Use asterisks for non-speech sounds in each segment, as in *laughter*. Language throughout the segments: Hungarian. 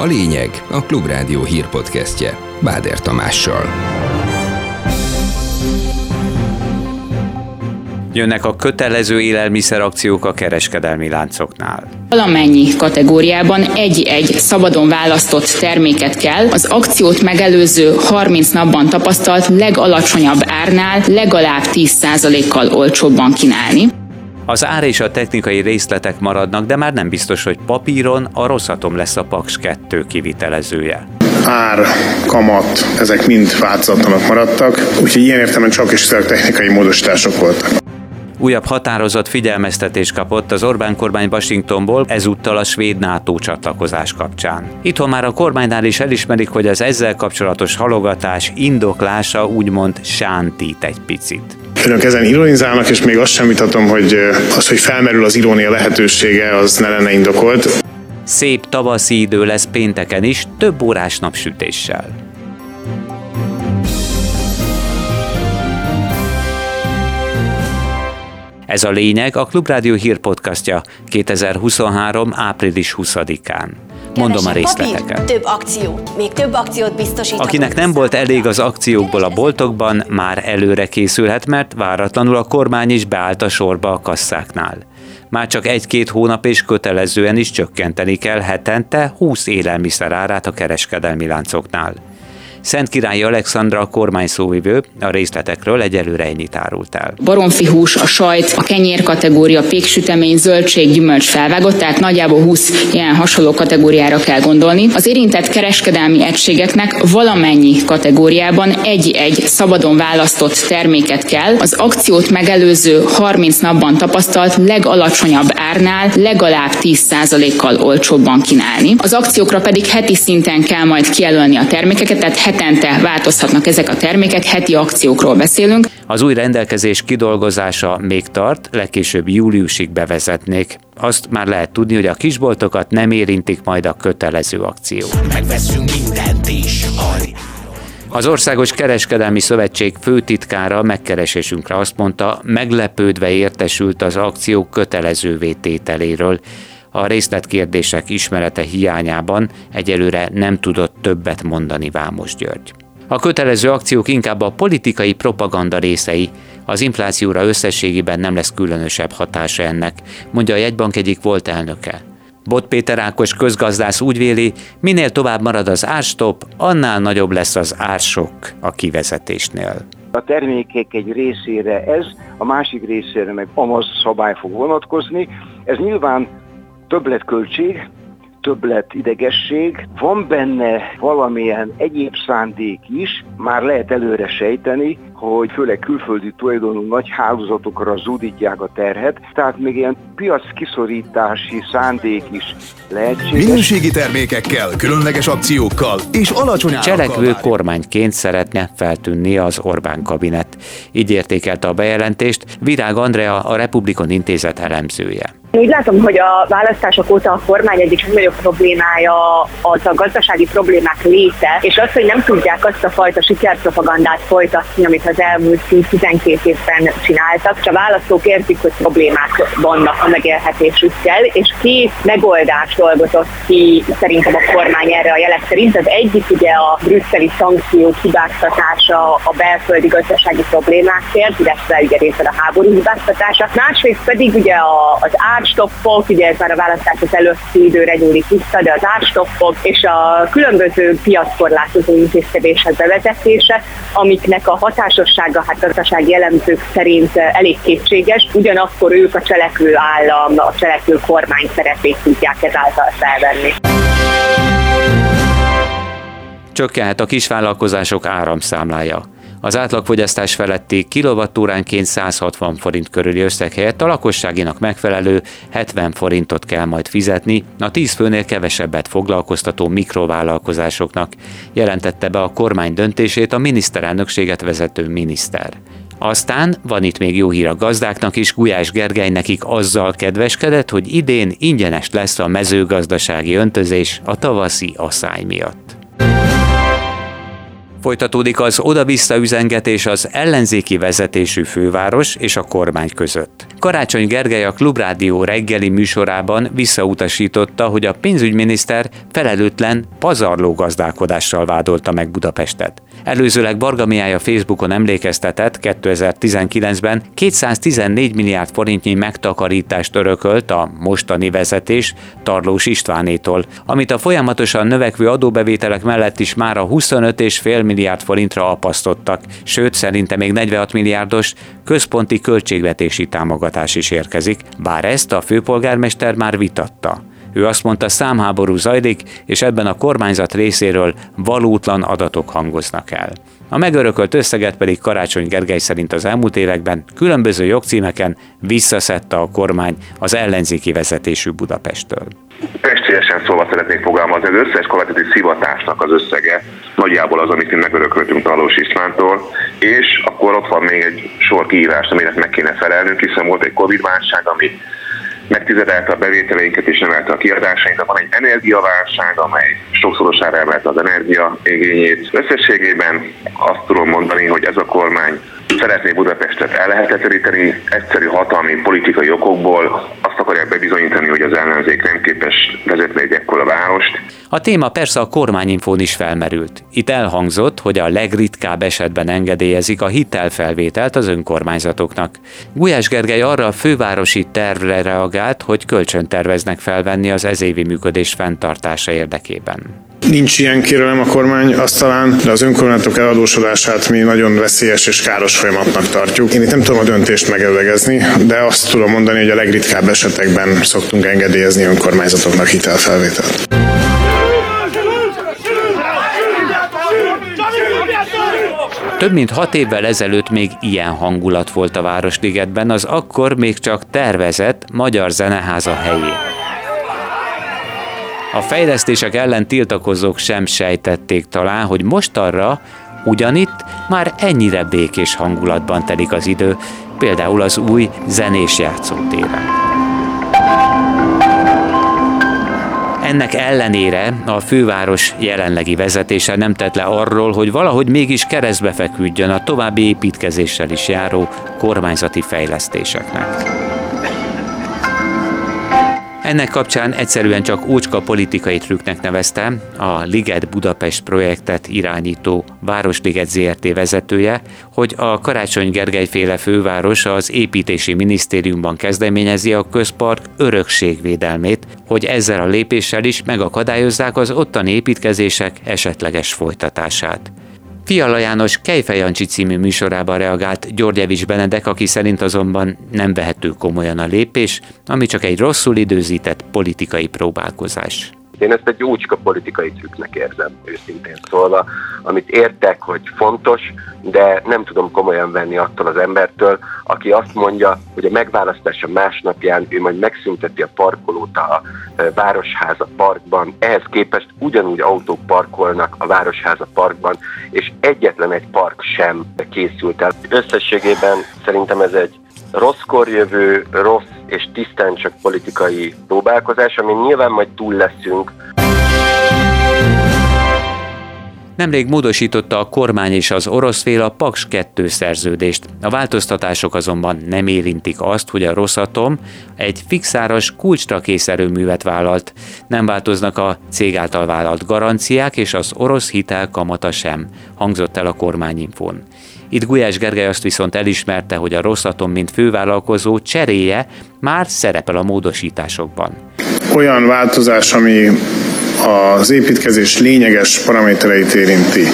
A lényeg a Klubrádió hírpodcastje Báder Tamással. Jönnek a kötelező élelmiszerakciók a kereskedelmi láncoknál. Valamennyi kategóriában egy-egy szabadon választott terméket kell az akciót megelőző 30 napban tapasztalt legalacsonyabb árnál legalább 10%-kal olcsóbban kínálni. Az ár és a technikai részletek maradnak, de már nem biztos, hogy papíron a Rosszatom lesz a Paks 2 kivitelezője ár, kamat, ezek mind változatlanok maradtak, úgyhogy ilyen értelemben csak is technikai módosítások voltak. Újabb határozott figyelmeztetés kapott az Orbán kormány Washingtonból, ezúttal a svéd NATO csatlakozás kapcsán. Itthon már a kormánynál is elismerik, hogy az ezzel kapcsolatos halogatás indoklása úgymond sántít egy picit. Önök ezen ironizálnak, és még azt sem vitatom, hogy az, hogy felmerül az irónia lehetősége, az ne lenne indokolt. Szép tavaszi idő lesz pénteken is, több órás napsütéssel. Ez a lényeg a Klubrádió hírpodcastja 2023. április 20-án. Mondom a részleteket. Papír, több akció, még több akciót biztosít. Akinek nem volt elég az akciókból a boltokban, már előre készülhet, mert váratlanul a kormány is beállt a sorba a kasszáknál. Már csak egy-két hónap és kötelezően is csökkenteni kell hetente 20 élelmiszer árát a kereskedelmi láncoknál. Szent Királyi Alexandra a kormány szóvivő a részletekről egyelőre ennyit árult el. Baromfi hús, a sajt, a kenyér kategória, péksütemény, zöldség, gyümölcs felvágott, tehát nagyjából 20 ilyen hasonló kategóriára kell gondolni. Az érintett kereskedelmi egységeknek valamennyi kategóriában egy-egy szabadon választott terméket kell az akciót megelőző 30 napban tapasztalt legalacsonyabb árnál legalább 10%-kal olcsóbban kínálni. Az akciókra pedig heti szinten kell majd kijelölni a termékeket, tehát hetente változhatnak ezek a termékek, heti akciókról beszélünk. Az új rendelkezés kidolgozása még tart, legkésőbb júliusig bevezetnék. Azt már lehet tudni, hogy a kisboltokat nem érintik majd a kötelező akció. Megveszünk mindent is, az Országos Kereskedelmi Szövetség főtitkára megkeresésünkre azt mondta, meglepődve értesült az akciók kötelező tételéről a részletkérdések ismerete hiányában egyelőre nem tudott többet mondani Vámos György. A kötelező akciók inkább a politikai propaganda részei, az inflációra összességében nem lesz különösebb hatása ennek, mondja a jegybank egyik volt elnöke. Bot Péter Ákos közgazdász úgy véli, minél tovább marad az árstop, annál nagyobb lesz az ársok a kivezetésnél. A termékek egy részére ez, a másik részére meg amaz szabály fog vonatkozni. Ez nyilván többletköltség, többlet idegesség, van benne valamilyen egyéb szándék is, már lehet előre sejteni, hogy főleg külföldi tulajdonú nagy hálózatokra zúdítják a terhet, tehát még ilyen piac kiszorítási szándék is lehetséges. Minőségi termékekkel, különleges akciókkal és alacsony Cselekvő kormányként szeretne feltűnni az Orbán kabinet. Így értékelte a bejelentést Virág Andrea, a Republikon Intézet elemzője. Úgy látom, hogy a választások óta a kormány egyik legnagyobb problémája az a gazdasági problémák léte, és az, hogy nem tudják azt a fajta sikerpropagandát folytatni, amit az elmúlt 10-12 évben csináltak, és a választók értik, hogy problémák vannak a megélhetésükkel, és két megoldás dolgozott ki szerintem a kormány erre a jelek szerint. Az egyik ugye a brüsszeli szankciók hibáztatása a belföldi gazdasági problémákért, illetve ugye részben a háború hibáztatása. Másrészt pedig ugye az árstoppok, ugye ez már a választás az előtti időre nyúlik vissza, de az árstoppok és a különböző piackorlátozó intézkedések bevezetése, amiknek a hatásossága hát gazdasági elemzők szerint elég kétséges, ugyanakkor ők a cselekvő állam, a cselekvő kormány szerepét tudják ezáltal felvenni. Csökkenhet a kisvállalkozások áramszámlája. Az átlagfogyasztás feletti kilovattóránként 160 forint körüli összeg helyett a lakosságinak megfelelő 70 forintot kell majd fizetni a 10 főnél kevesebbet foglalkoztató mikrovállalkozásoknak, jelentette be a kormány döntését a miniszterelnökséget vezető miniszter. Aztán van itt még jó hír a gazdáknak is, Gulyás Gergely nekik azzal kedveskedett, hogy idén ingyenes lesz a mezőgazdasági öntözés a tavaszi asszály miatt. Folytatódik az oda-vissza üzengetés az ellenzéki vezetésű főváros és a kormány között. Karácsony Gergely a Klubrádió reggeli műsorában visszautasította, hogy a pénzügyminiszter felelőtlen pazarló gazdálkodással vádolta meg Budapestet. Előzőleg Barga Miája Facebookon emlékeztetett 2019-ben 214 milliárd forintnyi megtakarítást örökölt a mostani vezetés Tarlós Istvánétól, amit a folyamatosan növekvő adóbevételek mellett is már a 25,5 milliárd forintra apasztottak, sőt szerinte még 46 milliárdos központi költségvetési támogatás is érkezik, bár ezt a főpolgármester már vitatta. Ő azt mondta, számháború zajlik, és ebben a kormányzat részéről valótlan adatok hangoznak el. A megörökölt összeget pedig Karácsony Gergely szerint az elmúlt években különböző jogcímeken visszaszedte a kormány az ellenzéki vezetésű Budapesttől. Pestélyesen szóval szeretnék fogalmazni, az összes kollektív szivatásnak az összege nagyjából az, amit mi megörököltünk Talós Istvántól, és akkor ott van még egy sor kihívás, aminek meg kéne felelnünk, hiszen volt egy Covid-válság, ami megtizedelte a bevételeinket és emelte a kiadásainkat. Van egy energiaválság, amely sokszorosára emelte az energia igényét. Összességében azt tudom mondani, hogy ez a kormány szeretné Budapestet ellehetetleníteni, egyszerű hatalmi politikai okokból akarják bebizonyítani, hogy az ellenzék nem képes vezetni egy ekkora várost. A téma persze a kormányinfón is felmerült. Itt elhangzott, hogy a legritkább esetben engedélyezik a hitelfelvételt az önkormányzatoknak. Gulyás Gergely arra a fővárosi tervre reagált, hogy kölcsön terveznek felvenni az ezévi működés fenntartása érdekében. Nincs ilyen kérelem a kormány asztalán, de az önkormányzatok eladósodását mi nagyon veszélyes és káros folyamatnak tartjuk. Én itt nem tudom a döntést megelőlegezni, de azt tudom mondani, hogy a legritkább esetekben szoktunk engedélyezni önkormányzatoknak hitelfelvételt. Több mint hat évvel ezelőtt még ilyen hangulat volt a Városligetben, az akkor még csak tervezett Magyar Zeneháza helyén. A fejlesztések ellen tiltakozók sem sejtették talán, hogy most arra ugyanitt már ennyire békés hangulatban telik az idő, például az új zenés játszótéren. Ennek ellenére a főváros jelenlegi vezetése nem tett le arról, hogy valahogy mégis keresztbe feküdjön a további építkezéssel is járó kormányzati fejlesztéseknek. Ennek kapcsán egyszerűen csak ócska politikai trükknek nevezte a Liget Budapest projektet irányító Városliget ZRT vezetője, hogy a Karácsony Gergely féle főváros az építési minisztériumban kezdeményezi a közpark örökségvédelmét, hogy ezzel a lépéssel is megakadályozzák az ottani építkezések esetleges folytatását. Fiala János Kejfejancsi című műsorában reagált Györgyevics Benedek, aki szerint azonban nem vehető komolyan a lépés, ami csak egy rosszul időzített politikai próbálkozás. Én ezt egy jócska politikai trükknek érzem, őszintén szólva, amit értek, hogy fontos, de nem tudom komolyan venni attól az embertől, aki azt mondja, hogy a megválasztása másnapján ő majd megszünteti a parkolót a Városháza parkban, ehhez képest ugyanúgy autók parkolnak a Városháza parkban, és egyetlen egy park sem készült el. Összességében szerintem ez egy rosszkor jövő, rossz és tisztán csak politikai próbálkozás, ami nyilván majd túl leszünk. Nemrég módosította a kormány és az orosz fél a Paks 2 szerződést. A változtatások azonban nem érintik azt, hogy a Rosszatom egy fixáras kulcsra kész erőművet vállalt. Nem változnak a cég által vállalt garanciák és az orosz hitel kamata sem, hangzott el a kormányinfón. Itt Gulyás Gergely azt viszont elismerte, hogy a Rosszatom, mint fővállalkozó cseréje már szerepel a módosításokban. Olyan változás, ami az építkezés lényeges paramétereit érinti.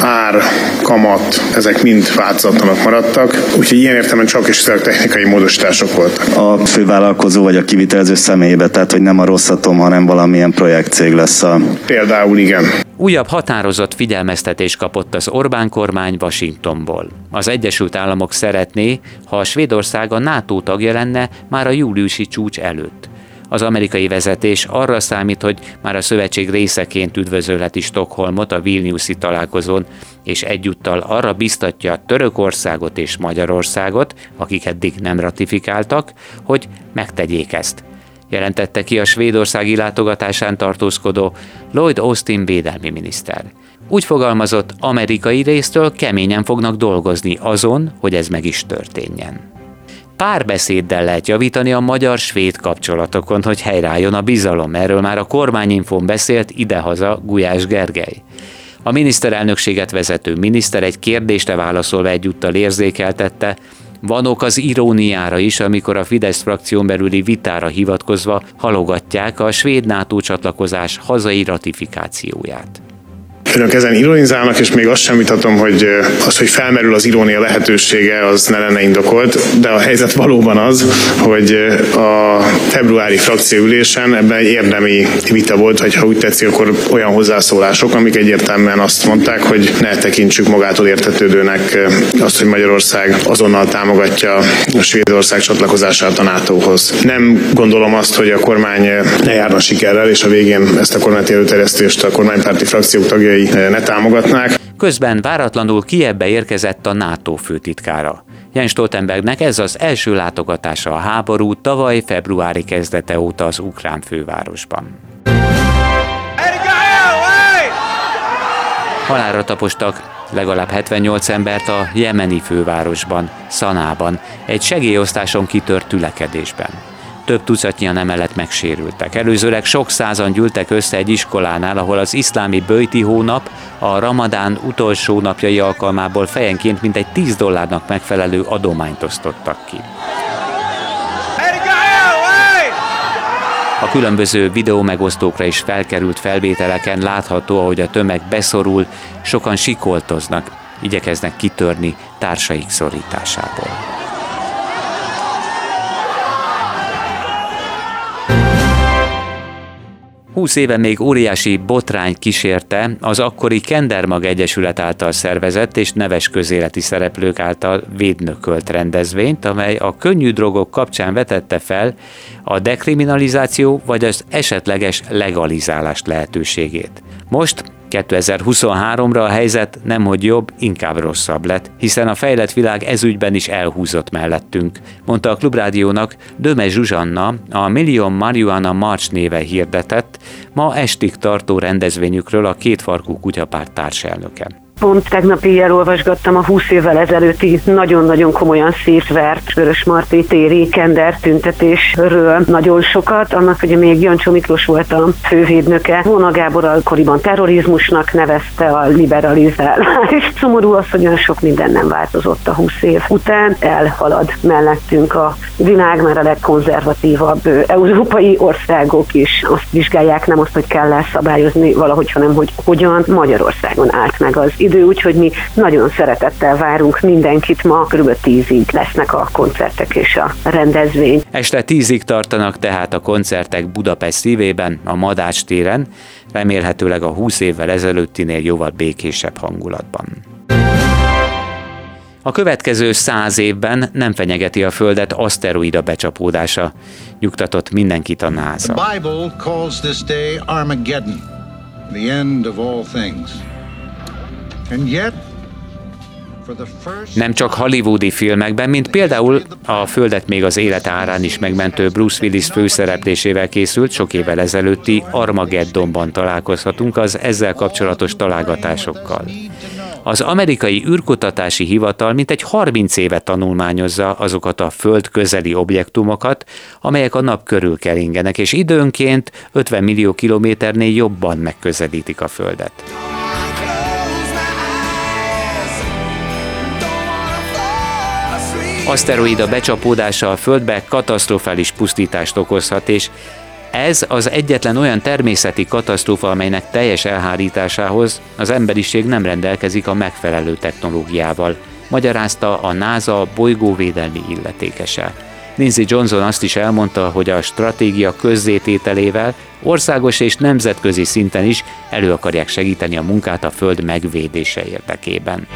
Ár, kamat, ezek mind változatlanok maradtak, úgyhogy ilyen értelemben csak is technikai módosítások voltak. A fővállalkozó vagy a kivitelező személyébe, tehát hogy nem a rosszatom, hanem valamilyen projektcég lesz a... Például igen. Újabb határozott figyelmeztetés kapott az Orbán kormány Washingtonból. Az Egyesült Államok szeretné, ha a Svédország a NATO tagja lenne már a júliusi csúcs előtt. Az amerikai vezetés arra számít, hogy már a szövetség részeként üdvözölheti Stockholmot a Vilniuszi találkozón, és egyúttal arra biztatja Törökországot és Magyarországot, akik eddig nem ratifikáltak, hogy megtegyék ezt jelentette ki a svédországi látogatásán tartózkodó Lloyd Austin védelmi miniszter. Úgy fogalmazott, amerikai résztől keményen fognak dolgozni azon, hogy ez meg is történjen. Párbeszéddel lehet javítani a magyar-svéd kapcsolatokon, hogy helyreálljon a bizalom. Erről már a kormányinfón beszélt idehaza Gulyás Gergely. A miniszterelnökséget vezető miniszter egy kérdésre válaszolva egyúttal érzékeltette, van ok az iróniára is, amikor a Fidesz frakción belüli vitára hivatkozva halogatják a svéd NATO csatlakozás hazai ratifikációját. Önök ezen ironizálnak, és még azt sem vitatom, hogy az, hogy felmerül az irónia lehetősége, az ne lenne indokolt, de a helyzet valóban az, hogy a februári frakcióülésen ebben egy érdemi vita volt, vagy ha úgy tetszik, akkor olyan hozzászólások, amik egyértelműen azt mondták, hogy ne tekintsük magától értetődőnek azt, hogy Magyarország azonnal támogatja a Svédország csatlakozását a NATO-hoz. Nem gondolom azt, hogy a kormány ne járna sikerrel, és a végén ezt a kormányi előterjesztést a kormánypárti frakciók tagjai ne támogatnák. Közben váratlanul Kievbe érkezett a NATO főtitkára. Jens Stoltenbergnek ez az első látogatása a háború tavaly februári kezdete óta az ukrán fővárosban. Halálra tapostak legalább 78 embert a jemeni fővárosban, Szanában, egy segélyosztáson kitört tülekedésben több tucatnyian emellett megsérültek. Előzőleg sok százan gyűltek össze egy iskolánál, ahol az iszlámi bőti hónap a ramadán utolsó napjai alkalmából fejenként mintegy 10 dollárnak megfelelő adományt osztottak ki. A különböző videó megosztókra is felkerült felvételeken látható, ahogy a tömeg beszorul, sokan sikoltoznak, igyekeznek kitörni társaik szorításából. 20 éve még óriási botrány kísérte az akkori Kendermag Egyesület által szervezett és neves közéleti szereplők által védnökölt rendezvényt, amely a könnyű drogok kapcsán vetette fel a dekriminalizáció vagy az esetleges legalizálás lehetőségét. Most 2023-ra a helyzet nemhogy jobb, inkább rosszabb lett, hiszen a fejlett világ ezügyben is elhúzott mellettünk, mondta a Klubrádiónak Döme Zsuzsanna, a Million Marihuana March néve hirdetett, ma estig tartó rendezvényükről a kétfarkú kutyapárt társelnöke. Pont tegnap éjjel olvasgattam a 20 évvel ezelőtti nagyon-nagyon komolyan szétvert Vörös Marti téri kender tüntetésről nagyon sokat. Annak hogy még Jancsó Miklós volt a fővédnöke. Móna Gábor akkoriban terrorizmusnak nevezte a liberalizálást. *laughs* Szomorú az, hogy olyan sok minden nem változott a 20 év után. Elhalad mellettünk a világ, már a legkonzervatívabb európai országok is azt vizsgálják, nem azt, hogy kell szabályozni valahogy, hanem hogy hogyan Magyarországon állt meg az idő, úgyhogy mi nagyon szeretettel várunk mindenkit ma, kb. tízig lesznek a koncertek és a rendezvény. Este tízig tartanak tehát a koncertek Budapest szívében, a Madács téren, remélhetőleg a 20 évvel ezelőttinél jóval békésebb hangulatban. A következő száz évben nem fenyegeti a Földet aszteroida becsapódása, nyugtatott mindenkit a NASA. The Bible calls this day Armageddon, the end of all things. Nem csak hollywoodi filmekben, mint például a Földet még az élet árán is megmentő Bruce Willis főszereplésével készült sok évvel ezelőtti Armageddonban találkozhatunk az ezzel kapcsolatos találgatásokkal. Az amerikai űrkutatási hivatal mintegy 30 éve tanulmányozza azokat a föld közeli objektumokat, amelyek a nap körül keringenek, és időnként 50 millió kilométernél jobban megközelítik a Földet. Aszteroida becsapódása a Földbe katasztrofális pusztítást okozhat, és ez az egyetlen olyan természeti katasztrófa, amelynek teljes elhárításához az emberiség nem rendelkezik a megfelelő technológiával, magyarázta a NASA bolygóvédelmi illetékese. Lindsay Johnson azt is elmondta, hogy a stratégia közzétételével országos és nemzetközi szinten is elő akarják segíteni a munkát a Föld megvédése érdekében.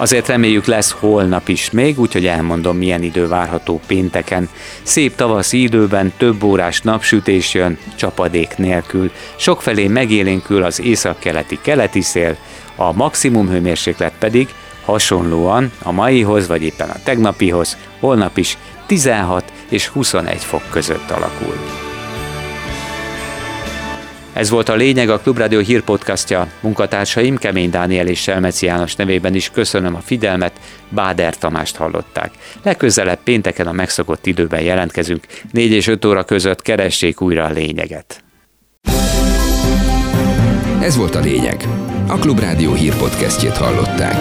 Azért reméljük lesz holnap is még, úgyhogy elmondom, milyen idő várható pénteken. Szép tavaszi időben több órás napsütés jön, csapadék nélkül. Sokfelé megélénkül az északkeleti keleti szél, a maximum hőmérséklet pedig hasonlóan a maihoz vagy éppen a tegnapihoz, holnap is 16 és 21 fok között alakul. Ez volt a lényeg a Klubrádió hírpodcastja. Munkatársaim Kemény Dániel és Selmeci János nevében is köszönöm a figyelmet, Báder Tamást hallották. Legközelebb pénteken a megszokott időben jelentkezünk, 4 és 5 óra között keressék újra a lényeget. Ez volt a lényeg. A Klubrádió hírpodcastjét hallották.